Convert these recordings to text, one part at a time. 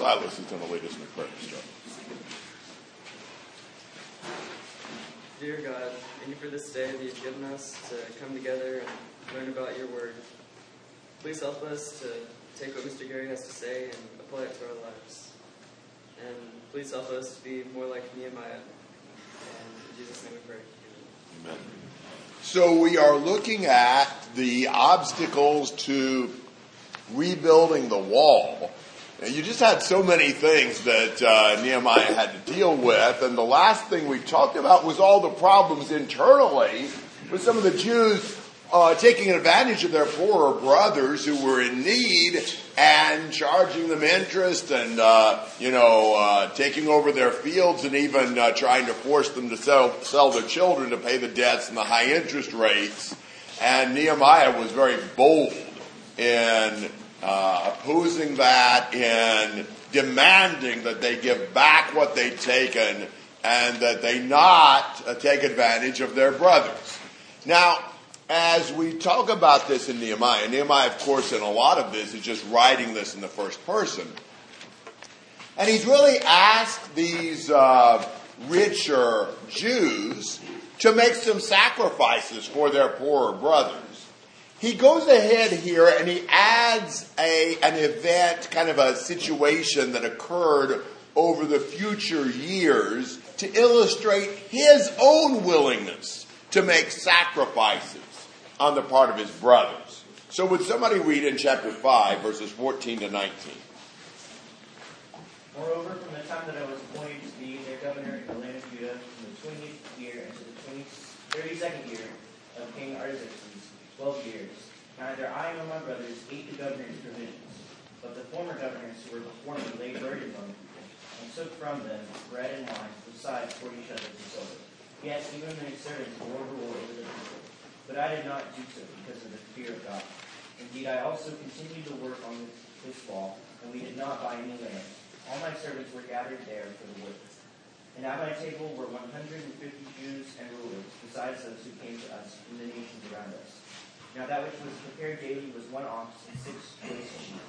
Silas is going to lead us in a prayer to start. Dear God, thank you for this day that you've given us to come together and learn about your word. Please help us to take what Mr. Gary has to say and apply it to our lives. And please help us to be more like Nehemiah. And in Jesus' name we pray. Amen. So we are looking at the obstacles to rebuilding the wall. You just had so many things that uh, Nehemiah had to deal with, and the last thing we talked about was all the problems internally with some of the Jews uh, taking advantage of their poorer brothers who were in need and charging them interest and uh, you know uh, taking over their fields and even uh, trying to force them to sell sell their children to pay the debts and the high interest rates. And Nehemiah was very bold in uh, opposing that and demanding that they give back what they'd taken and that they not uh, take advantage of their brothers. Now, as we talk about this in Nehemiah, Nehemiah, of course, in a lot of this is just writing this in the first person. And he's really asked these uh, richer Jews to make some sacrifices for their poorer brothers he goes ahead here and he adds a, an event, kind of a situation that occurred over the future years to illustrate his own willingness to make sacrifices on the part of his brothers. So would somebody read in chapter 5, verses 14 to 19? Moreover, from the time that I was appointed to be their governor in the land of Judah, from the twentieth year unto the 20, 32nd year of King Artaxerxes, twelve years, neither I nor my brothers ate the governor's provisions, but the former governors who were before me laid burdens on the people, and took from them bread and wine, besides forty shekels of silver. Yes, even their servants bore rule over the people. But I did not do so because of the fear of God. Indeed, I also continued to work on this wall, and we did not buy any land. All my servants were gathered there for the work. And at my table were 150 Jews and rulers, besides those who came to us from the nations around us. Now that which was prepared daily was one ox and six choice sheep.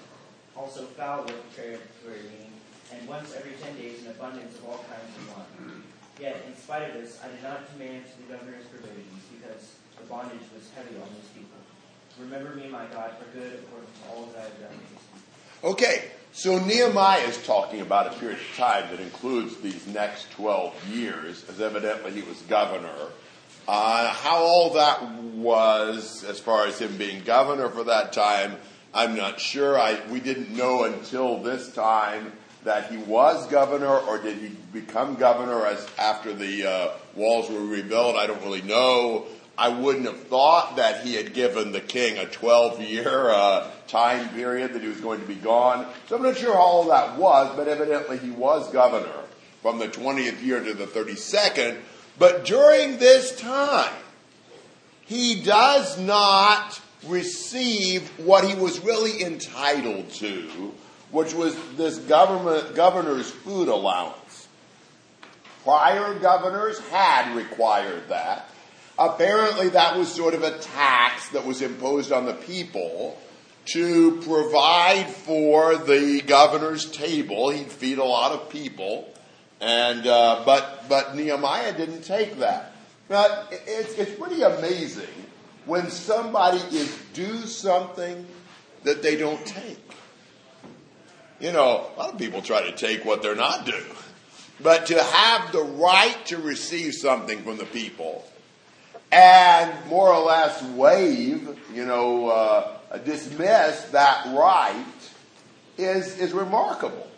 Also fowl were prepared for eating, and once every ten days an abundance of all kinds of wine. Yet, in spite of this, I did not demand the governor's provisions, because the bondage was heavy on these people. Remember me, my God, for good according to all that I have done Okay, so Nehemiah is talking about a period of time that includes these next 12 years, as evidently he was governor. Uh, how all that was, as far as him being governor for that time, I'm not sure. I, we didn't know until this time that he was governor, or did he become governor as after the uh, walls were rebuilt? I don't really know. I wouldn't have thought that he had given the king a 12 year uh, time period that he was going to be gone. So I'm not sure how all that was, but evidently he was governor from the 20th year to the 32nd. But during this time, he does not receive what he was really entitled to, which was this government governor's food allowance. Prior governors had required that. Apparently, that was sort of a tax that was imposed on the people to provide for the governor's table. He'd feed a lot of people, and uh, but but Nehemiah didn't take that. Now it's it's pretty amazing when somebody is due something that they don't take. You know, a lot of people try to take what they're not due. But to have the right to receive something from the people and more or less waive, you know, uh, dismiss that right is, is remarkable.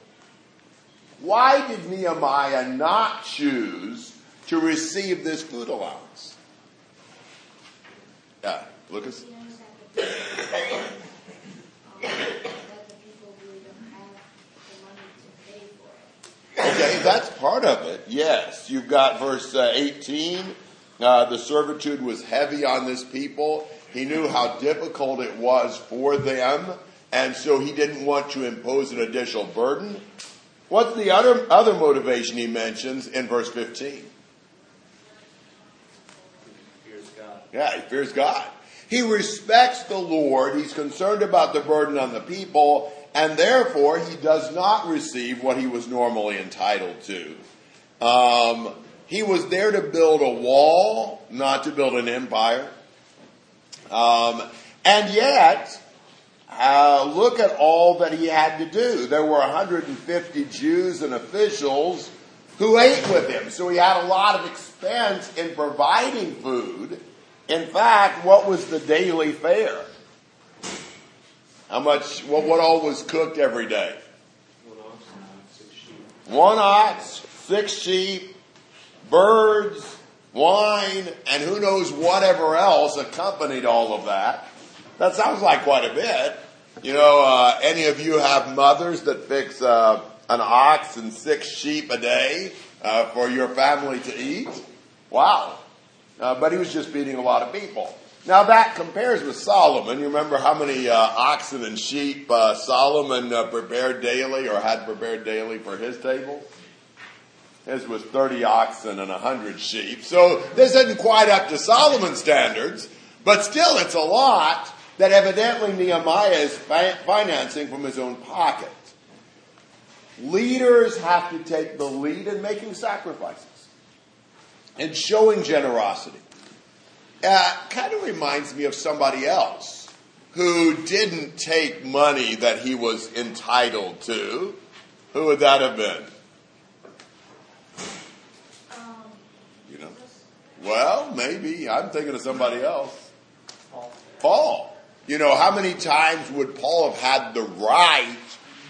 Why did Nehemiah not choose to receive this food allowance? Yeah, Lucas? Okay, that's part of it. Yes, you've got verse uh, 18. Uh, the servitude was heavy on this people. He knew how difficult it was for them, and so he didn't want to impose an additional burden. What's the other, other motivation he mentions in verse 15? Fears God. Yeah, he fears God. He respects the Lord. He's concerned about the burden on the people, and therefore he does not receive what he was normally entitled to. Um, he was there to build a wall, not to build an empire. Um, and yet, uh, look at all that he had to do. There were 150 Jews and officials who ate with him, so he had a lot of expense in providing food. In fact, what was the daily fare? How much, what, what all was cooked every day? One ox, six sheep, birds, wine, and who knows whatever else accompanied all of that. That sounds like quite a bit. You know, uh, any of you have mothers that fix uh, an ox and six sheep a day uh, for your family to eat? Wow. Uh, but he was just feeding a lot of people. Now that compares with Solomon. You remember how many uh, oxen and sheep uh, Solomon prepared daily or had prepared daily for his table? His was 30 oxen and 100 sheep. So this isn't quite up to Solomon's standards, but still it's a lot that evidently Nehemiah is fi- financing from his own pocket. Leaders have to take the lead in making sacrifices and showing generosity. Uh, kind of reminds me of somebody else who didn't take money that he was entitled to. Who would that have been? You know? Well, maybe. I'm thinking of somebody else. Paul. You know, how many times would Paul have had the right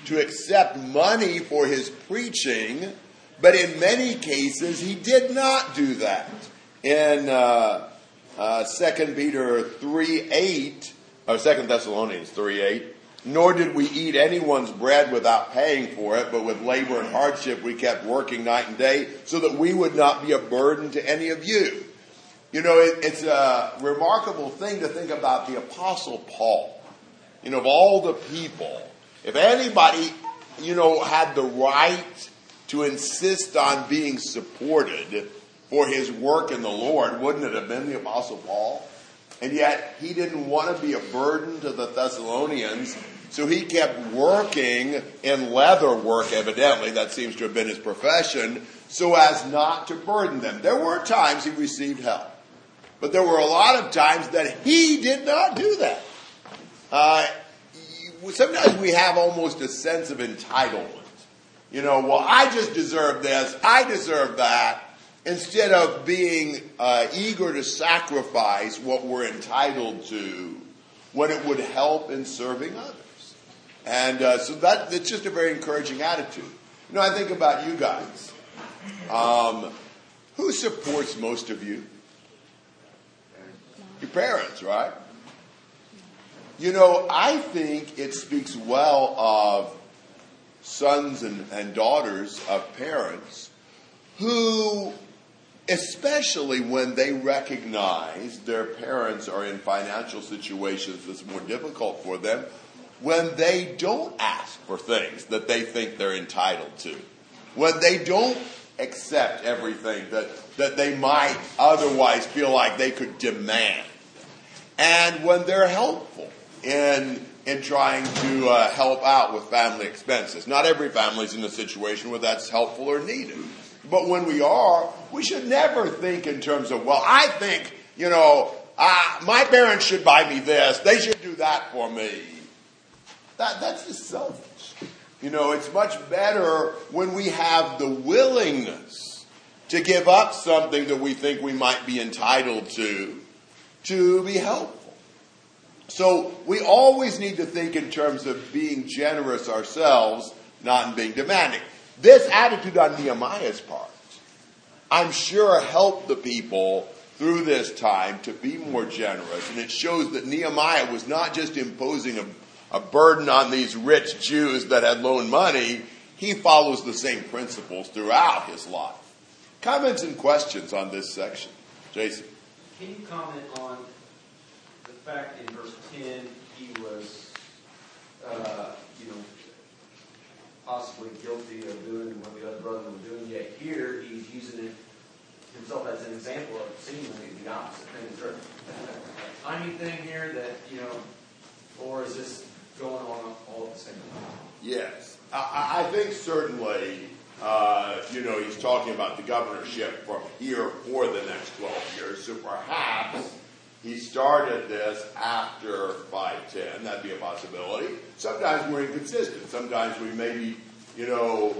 to accept money for his preaching? But in many cases, he did not do that. In uh, uh, 2 Peter 3 8, or 2 Thessalonians 3 8, nor did we eat anyone's bread without paying for it, but with labor and hardship we kept working night and day so that we would not be a burden to any of you. You know, it, it's a remarkable thing to think about the Apostle Paul. You know, of all the people, if anybody, you know, had the right to insist on being supported for his work in the Lord, wouldn't it have been the Apostle Paul? And yet, he didn't want to be a burden to the Thessalonians, so he kept working in leather work, evidently. That seems to have been his profession, so as not to burden them. There were times he received help. But there were a lot of times that he did not do that. Uh, sometimes we have almost a sense of entitlement. You know, well, I just deserve this, I deserve that, instead of being uh, eager to sacrifice what we're entitled to when it would help in serving others. And uh, so that it's just a very encouraging attitude. You know, I think about you guys. Um, who supports most of you? Your parents, right? You know, I think it speaks well of sons and, and daughters of parents who, especially when they recognize their parents are in financial situations that's more difficult for them, when they don't ask for things that they think they're entitled to, when they don't accept everything that, that they might otherwise feel like they could demand and when they're helpful in in trying to uh, help out with family expenses. Not every family's in a situation where that's helpful or needed. But when we are, we should never think in terms of, well, I think, you know, uh, my parents should buy me this, they should do that for me. That, that's just selfish. You know, it's much better when we have the willingness to give up something that we think we might be entitled to to be helpful. So we always need to think in terms of being generous ourselves, not in being demanding. This attitude on Nehemiah's part, I'm sure helped the people through this time to be more generous. And it shows that Nehemiah was not just imposing a, a burden on these rich Jews that had loaned money, he follows the same principles throughout his life. Comments and questions on this section? Jason. Can you comment on the fact in verse 10 he was uh, you know, possibly guilty of doing what the other brother was doing, yet here he's using it himself as an example of seemingly the opposite thing. Is there a timing thing here that, you know, or is this going on all at the same time? Yes. I, I think certainly, uh, you know, he's talking about the governorship from here for the next 12 years. So perhaps he started this after 510. That'd be a possibility. Sometimes we're inconsistent. Sometimes we may be, you know,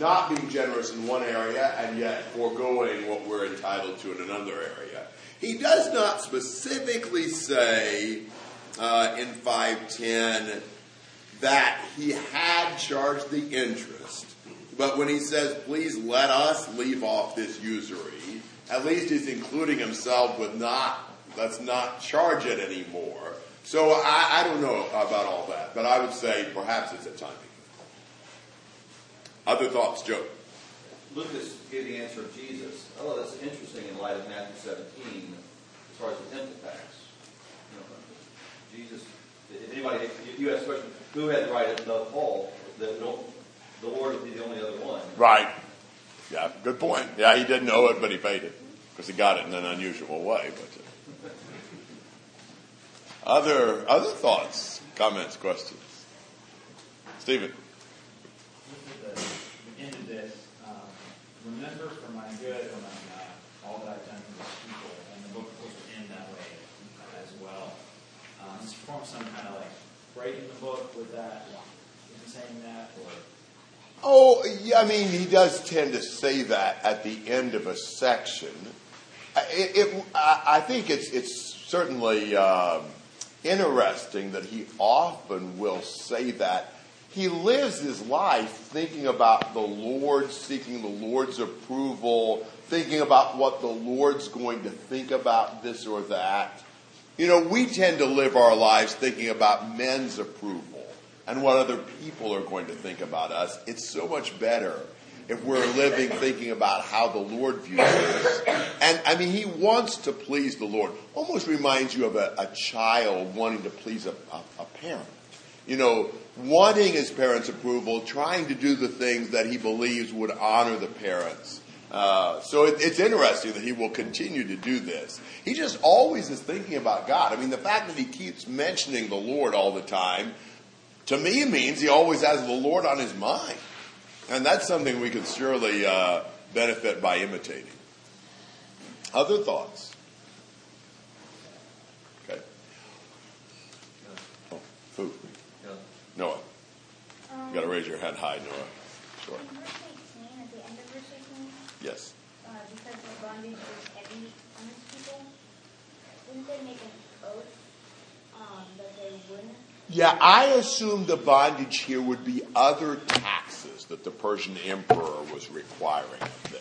not being generous in one area and yet foregoing what we're entitled to in another area. He does not specifically say uh, in 510 that he had charged the interest. But when he says, please let us leave off this usury, at least he's including himself with not, let's not charge it anymore. So I, I don't know about all that, but I would say perhaps it's a timing. Other thoughts, Joe? Lucas gave the answer of Jesus. Oh, that's interesting in light of Matthew 17 as far as the temple tax. You know, Jesus, if anybody, if you ask the question, who had the right to the Paul, the, the Lord would be the only other one. Right. Yeah, good point. Yeah, he didn't know it, but he paid it because he got it in an unusual way. But uh, other other thoughts, comments, questions. Stephen. remember for my good when I'm uh, all that I've done for these people, and the book will end that way as well. Um, just form some kind of like breaking the book with that, is saying that, or? Oh, yeah, I mean, he does tend to say that at the end of a section. It, it, I think it's, it's certainly um, interesting that he often will say that he lives his life thinking about the Lord, seeking the Lord's approval, thinking about what the Lord's going to think about this or that. You know, we tend to live our lives thinking about men's approval and what other people are going to think about us. It's so much better if we're living thinking about how the Lord views us. And I mean, he wants to please the Lord. Almost reminds you of a, a child wanting to please a, a, a parent. You know, wanting his parents' approval, trying to do the things that he believes would honor the parents. Uh, so it, it's interesting that he will continue to do this. He just always is thinking about God. I mean, the fact that he keeps mentioning the Lord all the time, to me means he always has the Lord on his mind. And that's something we could surely uh, benefit by imitating. Other thoughts? Okay. Oh, food. Noah. You got to raise your hand high, Noah. Sure. In verse 18, at the end of verse 18, yes. Uh, because the bondage was heavy on his people, didn't they make an oath um, that they wouldn't? Yeah, I assume the bondage here would be other taxes that the Persian emperor was requiring of them.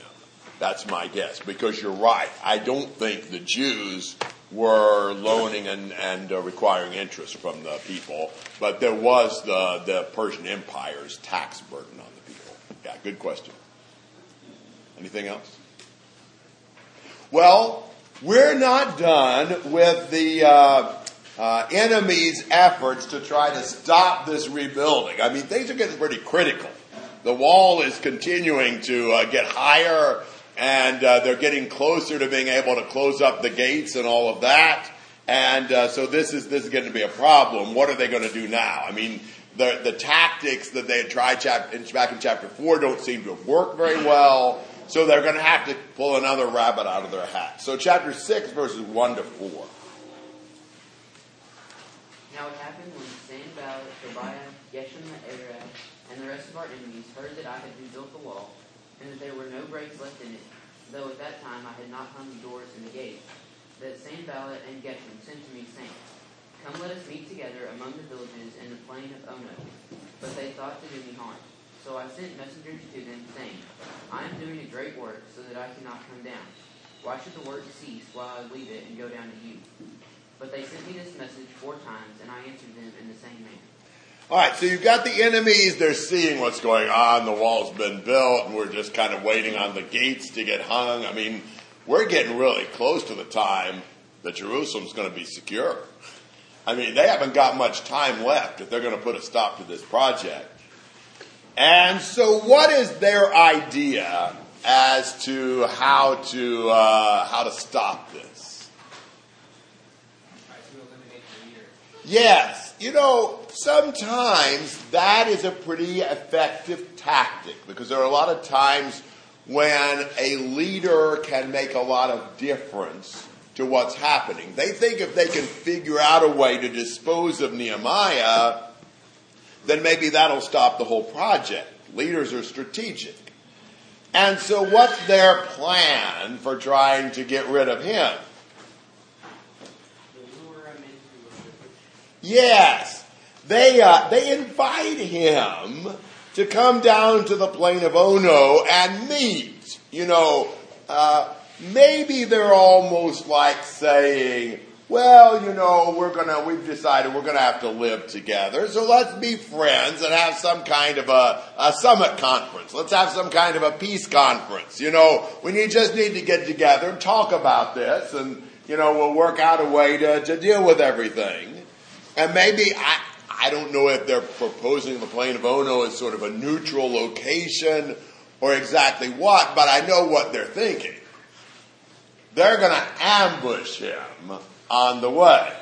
That's my guess, because you're right. I don't think the Jews were loaning and, and uh, requiring interest from the people, but there was the, the Persian Empire's tax burden on the people. Yeah, good question. Anything else? Well, we're not done with the uh, uh, efforts to try to stop this rebuilding. I mean, things are getting pretty critical. The wall is continuing to uh, get higher and uh, they're getting closer to being able to close up the gates and all of that. And uh, so this is this is going to be a problem. What are they going to do now? I mean, the the tactics that they had tried chap- back in chapter four don't seem to have worked very well. So they're going to have to pull another rabbit out of their hat. So chapter six, verses one to four. Now it happened when Sanballat, Tobiah, Geshem the Arab, and the rest of our enemies heard that I had rebuilt the wall and that there were no breaks left in it, though at that time I had not hung the doors and the gates, that Sanballat and Geshem sent to me, saying, Come let us meet together among the villages in the plain of Ono. But they thought to do me harm. So I sent messengers to them, saying, I am doing a great work, so that I cannot come down. Why should the work cease while I leave it and go down to you? But they sent me this message four times, and I answered them in the same manner. All right, so you've got the enemies. They're seeing what's going on. The wall's been built, and we're just kind of waiting on the gates to get hung. I mean, we're getting really close to the time that Jerusalem's going to be secure. I mean, they haven't got much time left if they're going to put a stop to this project. And so, what is their idea as to how to uh, how to stop this? Yes, you know, sometimes that is a pretty effective tactic because there are a lot of times when a leader can make a lot of difference to what's happening. They think if they can figure out a way to dispose of Nehemiah, then maybe that'll stop the whole project. Leaders are strategic. And so, what's their plan for trying to get rid of him? Yes, they uh, they invite him to come down to the plain of Ono and meet. You know, uh, maybe they're almost like saying, well, you know, we're gonna, we've decided we're gonna have to live together, so let's be friends and have some kind of a, a summit conference. Let's have some kind of a peace conference. You know, we need, just need to get together and talk about this and, you know, we'll work out a way to, to deal with everything. And maybe, I, I don't know if they're proposing the plain of Ono as sort of a neutral location or exactly what, but I know what they're thinking. They're gonna ambush him on the way.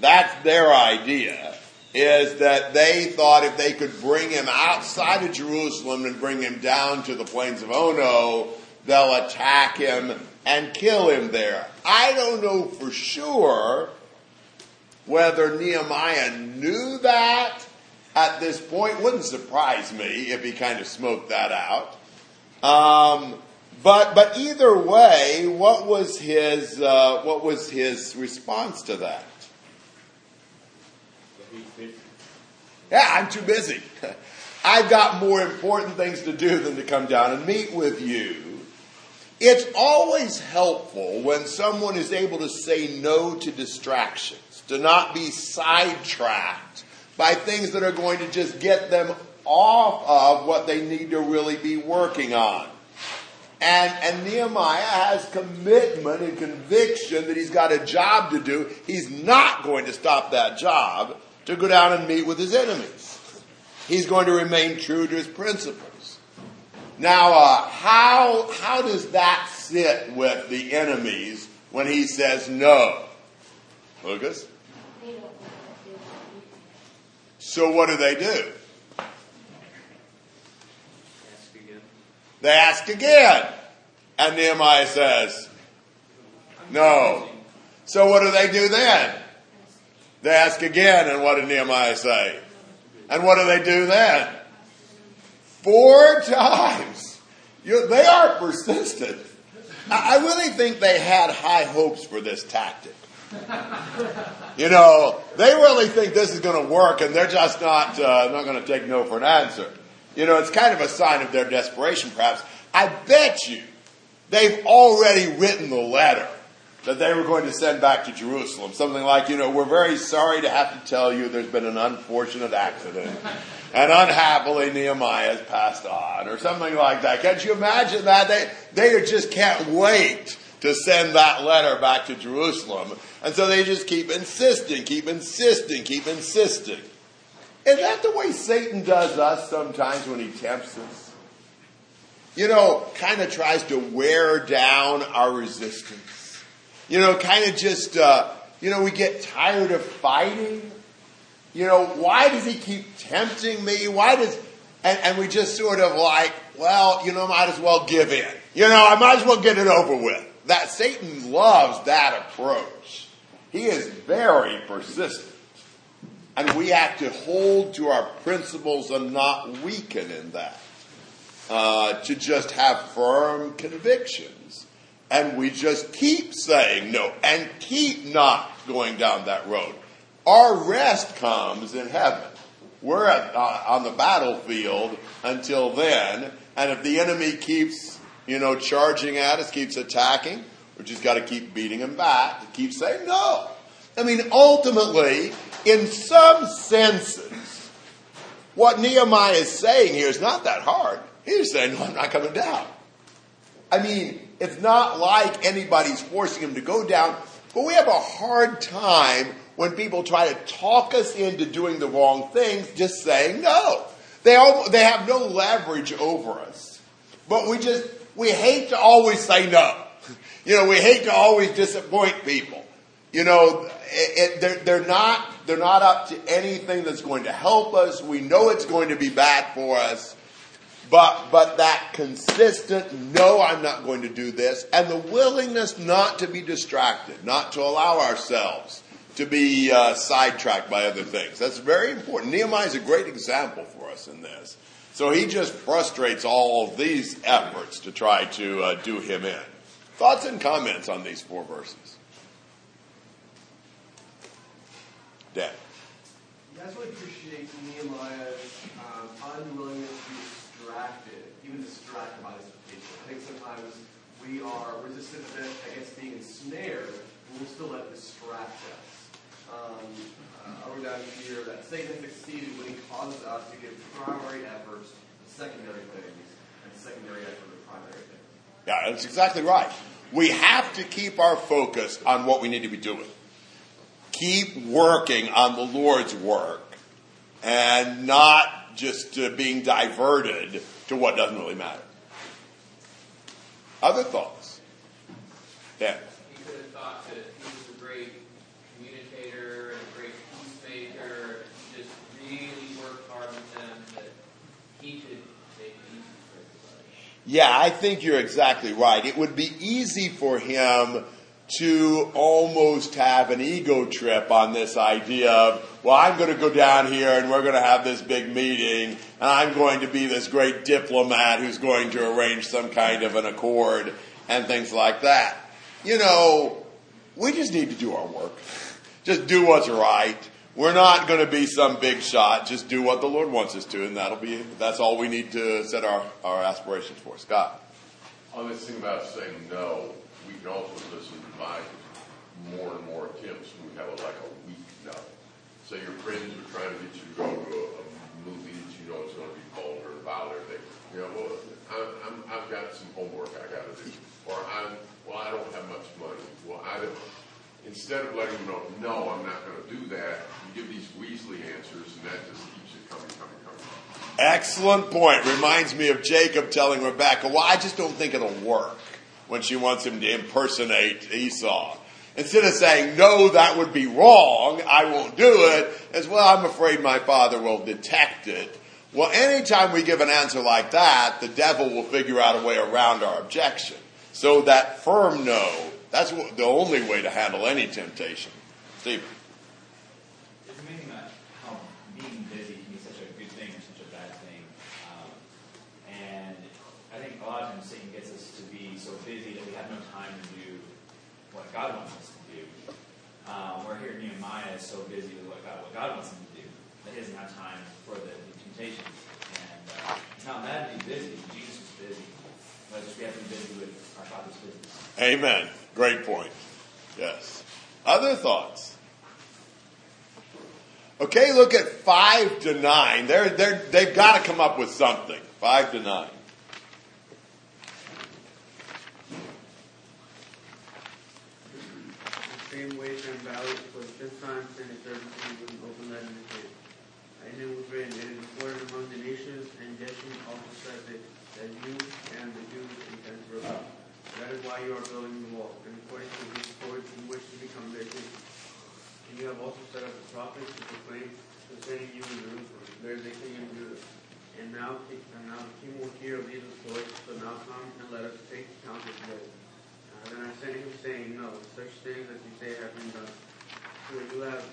That's their idea, is that they thought if they could bring him outside of Jerusalem and bring him down to the plains of Ono, they'll attack him and kill him there. I don't know for sure whether Nehemiah knew that at this point. Wouldn't surprise me if he kind of smoked that out. Um, but but either way, what was his uh, what was his response to that? Yeah, I'm too busy. I've got more important things to do than to come down and meet with you. It's always helpful when someone is able to say no to distractions, to not be sidetracked by things that are going to just get them off of what they need to really be working on. And, and Nehemiah has commitment and conviction that he's got a job to do. He's not going to stop that job to go down and meet with his enemies. He's going to remain true to his principles. Now, uh, how, how does that sit with the enemies when he says no? Lucas? So what do they do? They ask again. And Nehemiah says, No. So what do they do then? They ask again, and what did Nehemiah say? And what do they do then? Four times. You, they are persistent. I, I really think they had high hopes for this tactic. You know, they really think this is going to work, and they're just not uh, not going to take no for an answer. You know, it's kind of a sign of their desperation, perhaps. I bet you they've already written the letter that they were going to send back to Jerusalem. Something like, you know, we're very sorry to have to tell you there's been an unfortunate accident. And unhappily, Nehemiah has passed on, or something like that. Can't you imagine that? They, they just can't wait to send that letter back to Jerusalem. And so they just keep insisting, keep insisting, keep insisting. Is that the way Satan does us sometimes when he tempts us? You know, kind of tries to wear down our resistance. You know, kind of just, uh, you know, we get tired of fighting. You know, why does he keep tempting me? Why does, and, and we just sort of like, well, you know, might as well give in. You know, I might as well get it over with. That Satan loves that approach. He is very persistent. And we have to hold to our principles and not weaken in that. Uh, to just have firm convictions. And we just keep saying no and keep not going down that road. Our rest comes in heaven. We're at, uh, on the battlefield until then. And if the enemy keeps, you know, charging at us, keeps attacking, we just got to keep beating him back, and keep saying no. I mean, ultimately, in some senses, what Nehemiah is saying here is not that hard. He's saying, no, I'm not coming down. I mean, it's not like anybody's forcing him to go down, but we have a hard time when people try to talk us into doing the wrong things, just saying no. They, all, they have no leverage over us. But we just, we hate to always say no. You know, we hate to always disappoint people. You know, it, it, they're, they're not, they're not up to anything that's going to help us. We know it's going to be bad for us. But, but that consistent, no, I'm not going to do this, and the willingness not to be distracted, not to allow ourselves to be uh, sidetracked by other things. That's very important. Nehemiah is a great example for us in this. So he just frustrates all these efforts to try to uh, do him in. Thoughts and comments on these four verses? Dan. You guys really appreciate Nehemiah's um, unwillingness to be distracted, even distracted by this temptation. I think sometimes we are resistant against being ensnared, and we'll still let it distract us. Um, over down here, that Satan succeeded when he causes us to give primary efforts to secondary things, and secondary effort to primary things. Yeah, that's exactly right. We have to keep our focus on what we need to be doing. Keep working on the Lord's work and not just uh, being diverted to what doesn't really matter. Other thoughts? Yeah. He could have thought that he was a great communicator and a great peacemaker. He just really worked hard with them that he could make it easy for everybody. Yeah, I think you're exactly right. It would be easy for him to almost have an ego trip on this idea of, well, I'm going to go down here and we're going to have this big meeting and I'm going to be this great diplomat who's going to arrange some kind of an accord and things like that. You know, we just need to do our work. Just do what's right. We're not going to be some big shot. Just do what the Lord wants us to, and that'll be that's all we need to set our, our aspirations for. Scott. On this thing about saying no, we can also listen to my more and more attempts we have a, like a weak no. Say your friends are trying to get you to go to a, a movie that you know is going to be vulgar and violent. They, you know, well, I'm, I'm, I've got some homework I got to do, or I'm, well, I don't have much money. Well, I don't. Instead of letting them know, no, I'm not going to do that, you give these Weasley answers, and that just keeps it coming, coming, coming. Excellent point. Reminds me of Jacob telling Rebecca, well, I just don't think it'll work when she wants him to impersonate Esau. Instead of saying, no, that would be wrong, I won't do it, as well, I'm afraid my father will detect it. Well, anytime we give an answer like that, the devil will figure out a way around our objection. So that firm no, that's the only way to handle any temptation. Stephen. It's amazing that how being busy can be such a good thing or such a bad thing. Um, and I think a lot of times Satan gets us to be so busy that we have no time to do what God wants us to do. Um, where here Nehemiah is so busy with what God, what God wants him to do that he doesn't have time for the, the temptations. And uh, it's not bad to be busy. Jesus was busy. But just be busy with our Father's business. Amen. Great point. Yes. Other thoughts? Okay, look at five to nine. They're, they're, they've got to come up with something. Five to nine. Same way valley for fifth time. And it was written, it is among the nations, and also that you and the Jews intend to rebel. That is why you are building the wall, and according to these reports, you wish to become their king. And you have also set up the prophets to proclaim concerning you in Jerusalem, there is a king in Judah. And now, and now the king will hear of these reports, so now come and let us take count of them. Uh, then I to him, saying, No, such things as you say have been done. For you have,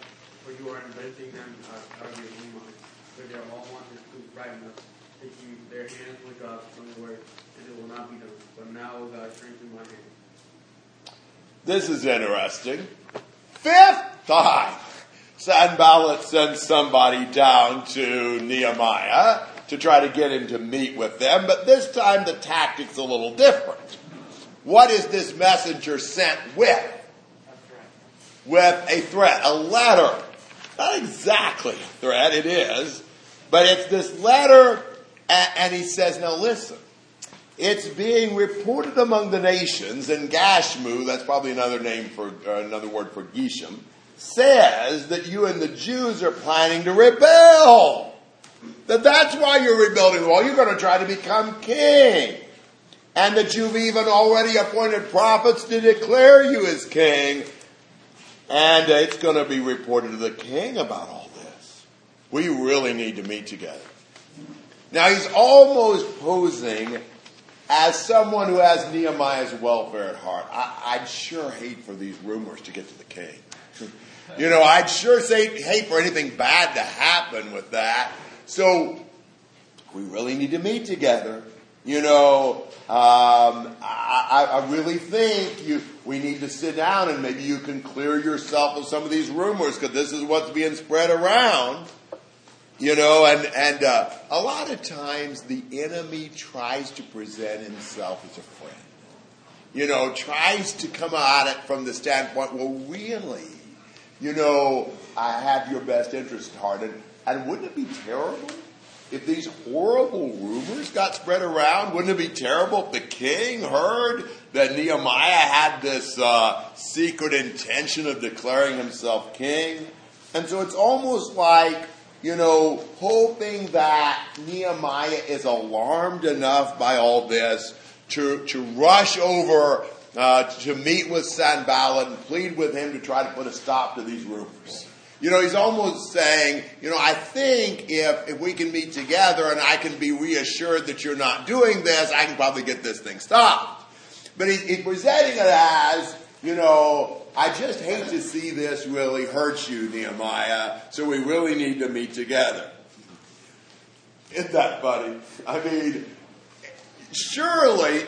for you are inventing them out, out of your own mind. For they are all wanted to frighten us, their hands with God from the word, and it will not be done. But now, O God, strengthen my hand. This is interesting. Fifth time, Sanballat sends somebody down to Nehemiah to try to get him to meet with them, but this time the tactic's a little different. What is this messenger sent with? With a threat, a letter. Not exactly a threat, it is, but it's this letter, and, he says, now listen, it's being reported among the nations, and Gashmu, that's probably another name for, uh, another word for Geshem, says that you and the Jews are planning to rebel. That that's why you're rebuilding the wall. You're going to try to become king. And that you've even already appointed prophets to declare you as king. And it's going to be reported to the king about all this. We really need to meet together. Now he's almost posing as someone who has Nehemiah's welfare at heart. I, would sure hate for these rumors to get to the king. you know, I'd sure say hate for anything bad to happen with that. So we really need to meet together. You know, um, I, I, really think you, we need to sit down and maybe you can clear yourself of some of these rumors because this is what's being spread around. You know, and, and uh, a lot of times the enemy tries to present himself as a friend. You know, tries to come at it from the standpoint, well, really, you know, I have your best interest at heart. And, and wouldn't it be terrible if these horrible rumors got spread around? Wouldn't it be terrible if the king heard that Nehemiah had this uh, secret intention of declaring himself king? And so it's almost like you know, hoping that Nehemiah is alarmed enough by all this to, to rush over uh, to meet with Sanballat and plead with him to try to put a stop to these rumors. You know, he's almost saying, you know, I think if, if we can meet together and I can be reassured that you're not doing this, I can probably get this thing stopped. But he, he's presenting it as, you know, I just hate to see this really hurt you, Nehemiah, so we really need to meet together. Isn't that funny? I mean, surely,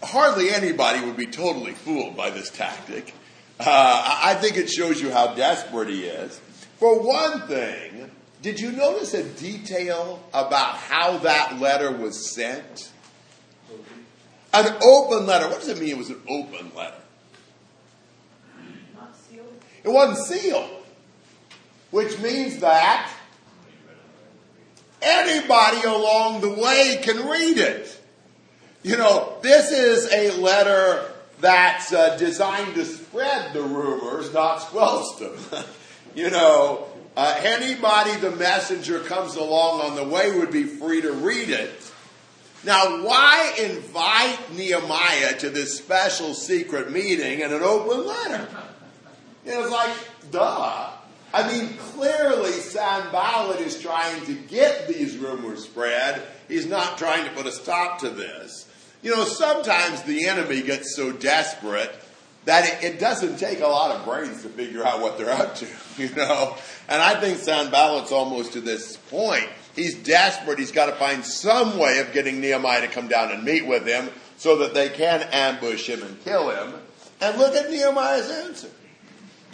hardly anybody would be totally fooled by this tactic. Uh, I think it shows you how desperate he is. For one thing, did you notice a detail about how that letter was sent? An open letter. What does it mean it was an open letter? It wasn't sealed. Which means that anybody along the way can read it. You know, this is a letter that's uh, designed to spread the rumors, not squelch them. you know, uh, anybody the messenger comes along on the way would be free to read it. Now, why invite Nehemiah to this special secret meeting in an open letter? Know, it's like, duh. I mean, clearly Sanballat is trying to get these rumors spread. He's not trying to put a stop to this. You know, sometimes the enemy gets so desperate that it, it, doesn't take a lot of brains to figure out what they're up to, you know. And I think Sanballat's almost to this point. He's desperate. He's got to find some way of getting Nehemiah to come down and meet with him so that they can ambush him and kill him. And look at Nehemiah's answer.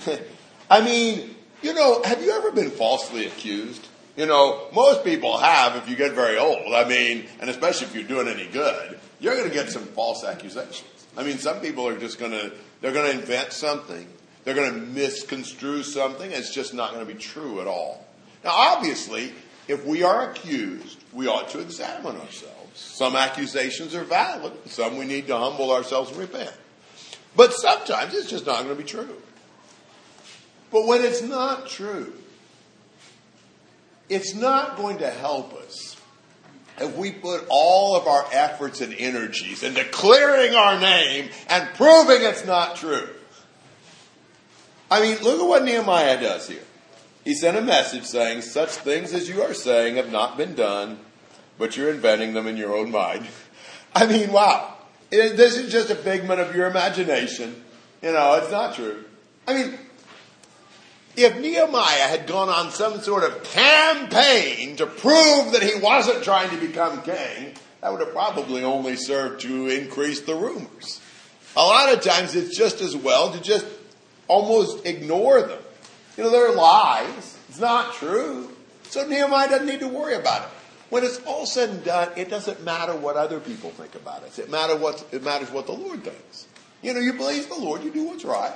I mean, you know, have you ever been falsely accused? You know, most people have if you get very old. I mean, and especially if you're doing any good, you're going to get some false accusations. I mean, some people are just going to, they're going to invent something. They're going to misconstrue something. It's just not going to be true at all. Now, obviously, if we are accused, we ought to examine ourselves. Some accusations are valid. Some we need to humble ourselves and repent. But sometimes it's just not going to be true. But when it's not true, it's not going to help us if we put all of our efforts and energies into clearing our name and proving it's not true. I mean, look at what Nehemiah does here. He sent a message saying, Such things as you are saying have not been done, but you're inventing them in your own mind. I mean, wow. This is just a figment of your imagination. You know, it's not true. I mean, if Nehemiah had gone on some sort of campaign to prove that he wasn't trying to become king, that would have probably only served to increase the rumors. A lot of times it's just as well to just almost ignore them. You know, they're lies. It's not true. So Nehemiah doesn't need to worry about it. When it's all said and done, it doesn't matter what other people think about it. It, matter what, it matters what the Lord thinks. You know, you believe the Lord, you do what's right.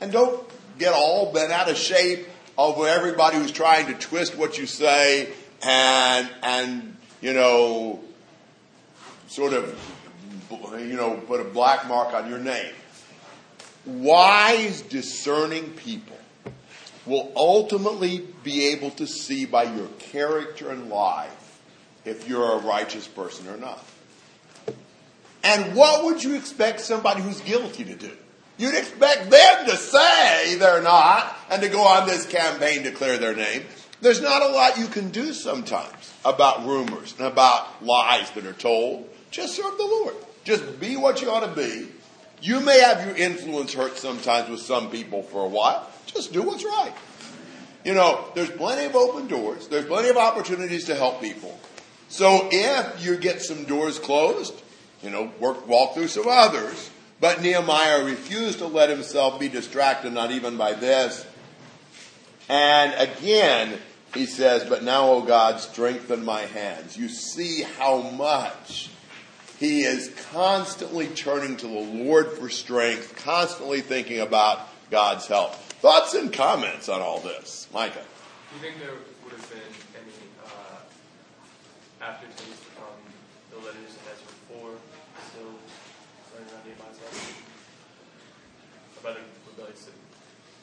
And don't get all bent out of shape over everybody who's trying to twist what you say and and you know sort of you know put a black mark on your name. Wise, discerning people will ultimately be able to see by your character and life if you're a righteous person or not. And what would you expect somebody who's guilty to do? You'd expect them to say they're not and to go on this campaign to clear their name. There's not a lot you can do sometimes about rumors and about lies that are told. Just serve the Lord. Just be what you ought to be. You may have your influence hurt sometimes with some people for a while. Just do what's right. You know, there's plenty of open doors. There's plenty of opportunities to help people. So if you get some doors closed, you know, work, walk through some others. But Nehemiah refused to let himself be distracted, not even by this. And again, he says, But now, O God, strengthen my hands. You see how much he is constantly turning to the Lord for strength, constantly thinking about God's help. Thoughts and comments on all this? Micah. Do you think there would have been any, uh, after 10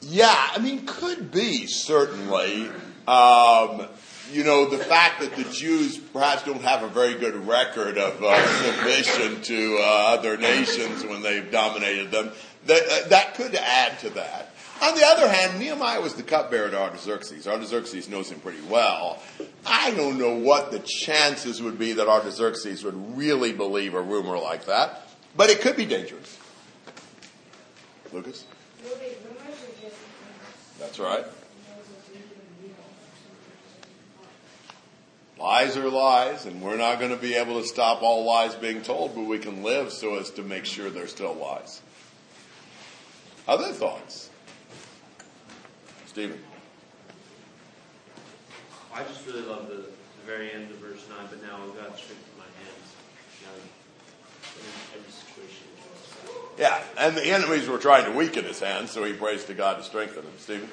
Yeah, I mean, could be, certainly. Um, you know, the fact that the Jews perhaps don't have a very good record of uh, submission to uh, other nations when they've dominated them, that, uh, that could add to that. On the other hand, Nehemiah was the cupbearer to Artaxerxes. Artaxerxes knows him pretty well. I don't know what the chances would be that Artaxerxes would really believe a rumor like that, but it could be dangerous. Lucas? That's right. Lies are lies, and we're not going to be able to stop all lies being told, but we can live so as to make sure they're still lies. Other thoughts? Stephen. I just really love the, the very end of verse 9, but now God strengthened my hands. Now, in every situation. Yeah, and the enemies were trying to weaken his hands, so he prays to God to strengthen him. Stephen?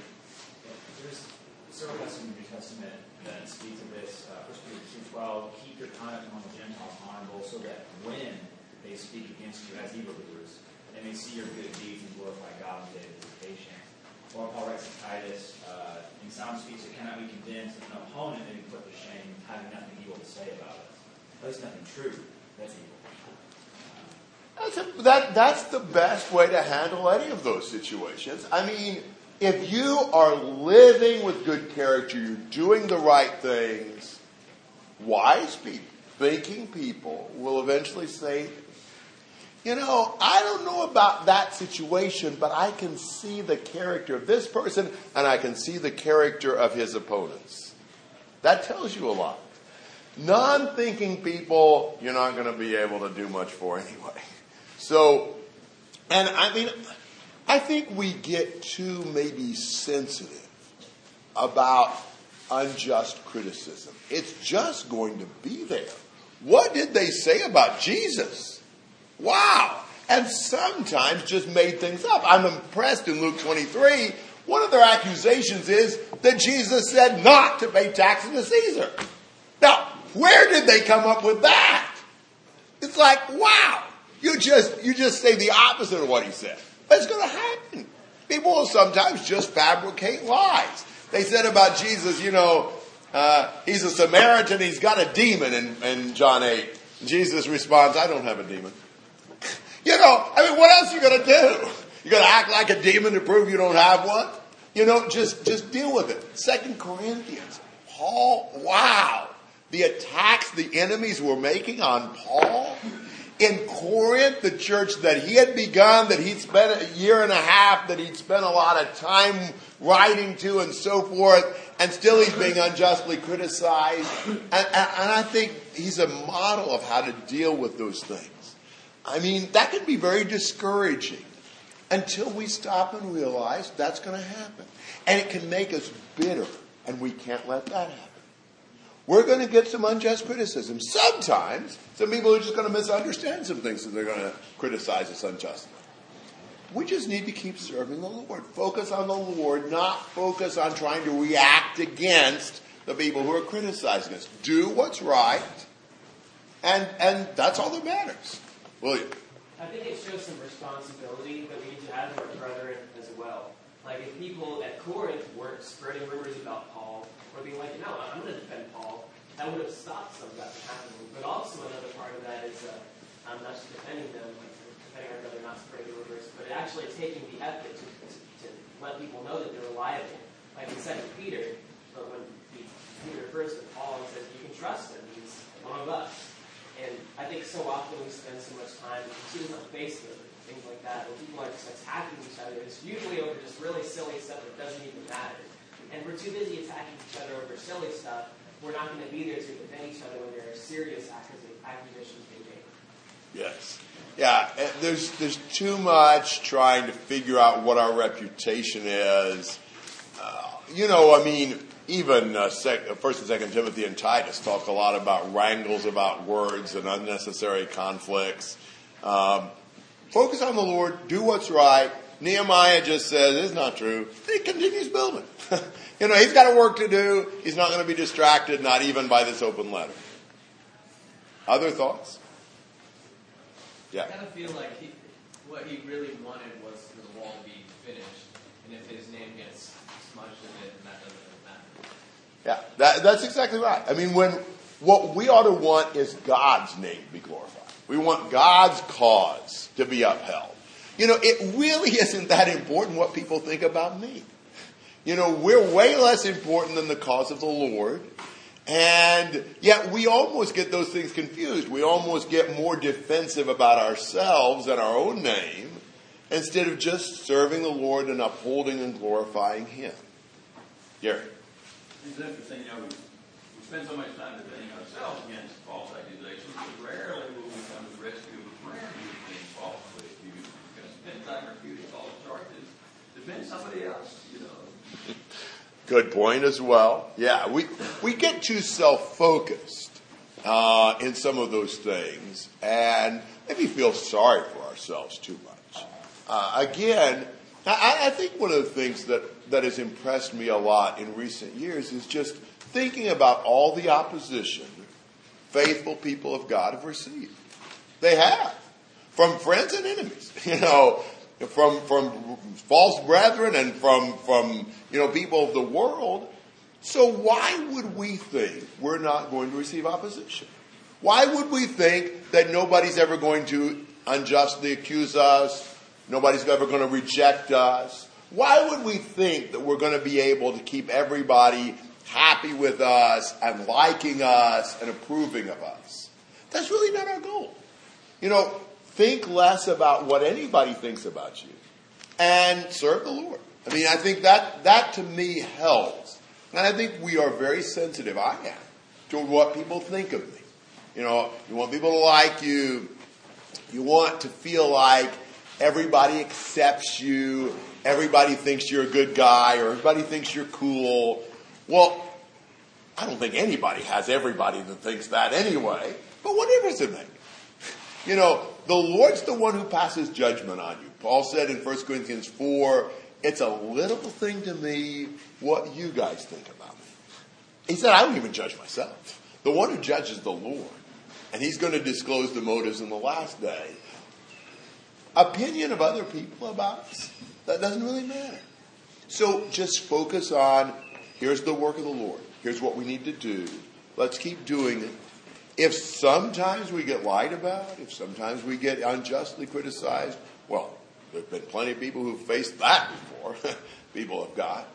There's several passages in the New Testament that speak to this. Uh, 1 Peter 2.12, keep your conduct among the Gentiles honorable, so that when they speak against you as evildoers, they may see your good deeds and glorify God in the day of visitation. Or Paul writes to Titus, uh, in sound speech it cannot be condemned an opponent may be put to shame, having nothing evil to say about. At least nothing true. That's evil. That's, a, that, that's the best way to handle any of those situations. I mean, if you are living with good character, you're doing the right things, wise people, thinking people will eventually say, you know, I don't know about that situation, but I can see the character of this person and I can see the character of his opponents. That tells you a lot. Non thinking people, you're not going to be able to do much for anyway. So, and I mean, I think we get too maybe sensitive about unjust criticism. It's just going to be there. What did they say about Jesus? Wow. And sometimes just made things up. I'm impressed in Luke 23. One of their accusations is that Jesus said not to pay taxes to Caesar. Now, where did they come up with that? It's like, wow. You just you just say the opposite of what he said. It's going to happen. People will sometimes just fabricate lies. They said about Jesus, you know, uh, he's a Samaritan. He's got a demon in, in John eight. Jesus responds, "I don't have a demon." you know, I mean, what else are you going to do? You going to act like a demon to prove you don't have one? You know, just just deal with it. Second Corinthians, Paul. Wow, the attacks the enemies were making on Paul in Corinth, the church that he had begun, that he'd spent a year and a half, that he'd spent a lot of time writing to and so forth, and still he's being unjustly criticized. And, and, and I think he's a model of how to deal with those things. I mean, that can be very discouraging until we stop and realize that's going to happen. And it can make us bitter, and we can't let that happen. We're going to get some unjust criticism. Sometimes, some people are just going to misunderstand some things, and they're going to criticize us unjustly. We just need to keep serving the Lord. Focus on the Lord, not focus on trying to react against the people who are criticizing us. Do what's right, and, and that's all that matters. William. I think it shows some responsibility that we need to have to our brethren as well. Like if people at Corinth weren't spreading rumors about Paul or being like, no, I'm going to defend Paul, that would have stopped some of that from happening. But also another part of that is uh, I'm not just defending them, defending our brother, not spreading the rumors, but actually taking the effort to, to, to let people know that they're reliable. Like in Second Peter, but when he, Peter refers to Paul and says, you can trust him, he's one of us. And I think so often we spend so much time, this on Facebook, and things like that, where people are just attacking each other. It's usually over just really silly stuff that doesn't even matter. And we're too busy attacking each other over silly stuff. We're not going to be there to defend each other when there are serious accusations being made. Yes. Yeah, eh, there's there's too much trying to figure out what our reputation is. Uh, you know, I mean, even uh, sec- uh, First and Second Timothy and Titus talk a lot about wrangles about words and unnecessary conflicts. Um, focus on the Lord, do what's right. Nehemiah just says it's not true. He continues building. you know, he's got a work to do. He's not going to be distracted, not even by this open letter. Other thoughts? Yeah. I kind of feel like he, what he really wanted was for the wall to be finished, and if his name gets smudged in it, then that doesn't really matter. Yeah, that, that's exactly right. I mean, when what we ought to want is God's name to be glorified. We want God's cause to be upheld. You know, it really isn't that important what people think about me. You know, we're way less important than the cause of the Lord. And yet we almost get those things confused. We almost get more defensive about ourselves and our own name instead of just serving the Lord and upholding and glorifying Him. Gary. It's interesting, you know, we, spend so much time defending ourselves against false accusations, but rarely will we come to the rescue of a friend who's being falsely accused. We're going to spend time refuting false charges, defend somebody else, you know. Good point as well. Yeah, we, we get too self focused uh, in some of those things and maybe feel sorry for ourselves too much. Uh, again, I, I think one of the things that, that has impressed me a lot in recent years is just thinking about all the opposition faithful people of God have received. They have. From friends and enemies. You know, from from false brethren and from from you know people of the world. So why would we think we're not going to receive opposition? Why would we think that nobody's ever going to unjustly accuse us? Nobody's ever going to reject us? Why would we think that we're going to be able to keep everybody happy with us and liking us and approving of us? That's really not our goal. You know, think less about what anybody thinks about you and serve the Lord. I mean, I think that, that to me helps. And I think we are very sensitive, I am, to what people think of me. You know, you want people to like you. You want to feel like everybody accepts you. Everybody thinks you're a good guy or everybody thinks you're cool. Well, I don't think anybody has everybody that thinks that anyway. But what difference does it make? You know, the Lord's the one who passes judgment on you. Paul said in 1 Corinthians 4, it's a little thing to me what you guys think about me. He said, I don't even judge myself. The one who judges the Lord. And he's going to disclose the motives in the last day. Opinion of other people about us, that doesn't really matter. So just focus on here's the work of the Lord. Here's what we need to do. Let's keep doing it. If sometimes we get lied about, if sometimes we get unjustly criticized, well, there have been plenty of people who've faced that before, people of God.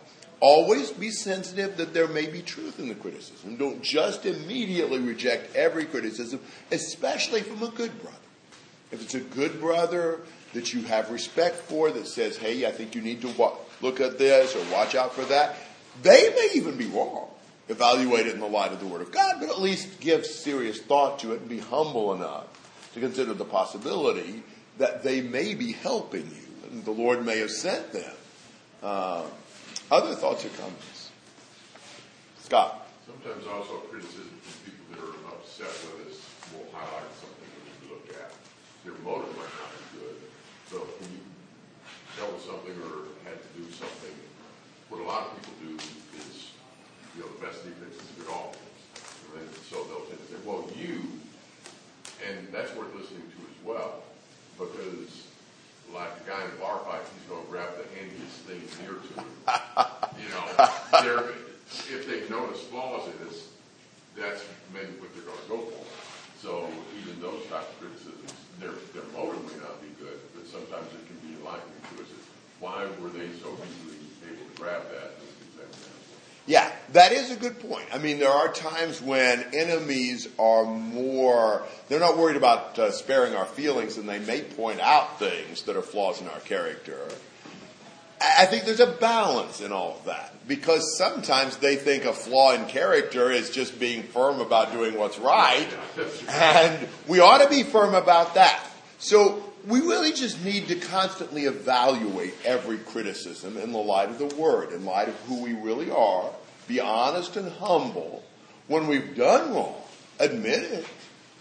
Always be sensitive that there may be truth in the criticism. Don't just immediately reject every criticism, especially from a good brother. If it's a good brother that you have respect for that says, hey, I think you need to look at this or watch out for that, they may even be wrong. Evaluate it in the light of the Word of God, but at least give serious thought to it and be humble enough to consider the possibility that they may be helping you and the Lord may have sent them. Uh, other thoughts or comments? Scott. Sometimes also criticism from people that are upset with us will highlight something that we look at. Their motive might not be good. So when you dealt with something or had to do something, what a lot of people do is, you know, the best defense is a good offense. And so they'll tend to say, well, you, and that's worth listening to as well, because like the guy in the bar fight, he's going, to grab the handiest thing near to them. You know, they're, if they notice flaws in us, that's maybe what they're gonna go for. So even those type of criticisms, their, their motive may not be good, but sometimes it can be enlightening to us. Why were they so easily able to grab that? Yeah, that is a good point. I mean, there are times when enemies are more, they're not worried about uh, sparing our feelings and they may point out things that are flaws in our character. I think there's a balance in all of that because sometimes they think a flaw in character is just being firm about doing what's right, and we ought to be firm about that. So we really just need to constantly evaluate every criticism in the light of the Word, in light of who we really are, be honest and humble. When we've done wrong, admit it,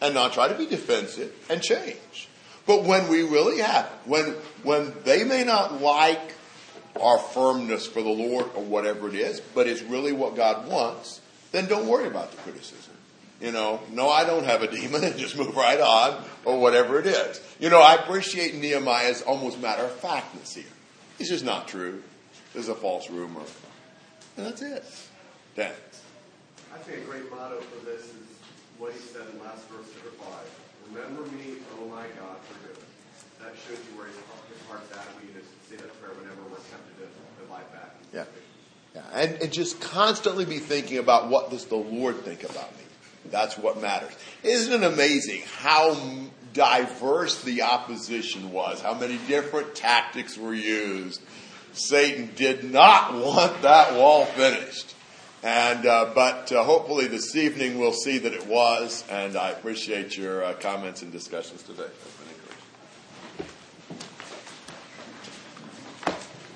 and not try to be defensive and change. But when we really have, when when they may not like our firmness for the Lord or whatever it is, but it's really what God wants, then don't worry about the criticism. You know, no, I don't have a demon, and just move right on, or whatever it is. You know, I appreciate Nehemiah's almost matter of factness here. It's just not true. There's a false rumor. And that's it. Dan. I think a great motto for this is what he said in last verse number five. Remember me, oh my God, for good. That shows you where his heart's at. We need to say that prayer whenever we're tempted to, to back. Yeah. Yeah. And, and just constantly be thinking about what does the Lord think about me? That's what matters. Isn't it amazing how diverse the opposition was? How many different tactics were used? Satan did not want that wall finished. And, uh, but uh, hopefully this evening we'll see that it was, and I appreciate your uh, comments and discussions today.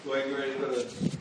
Go to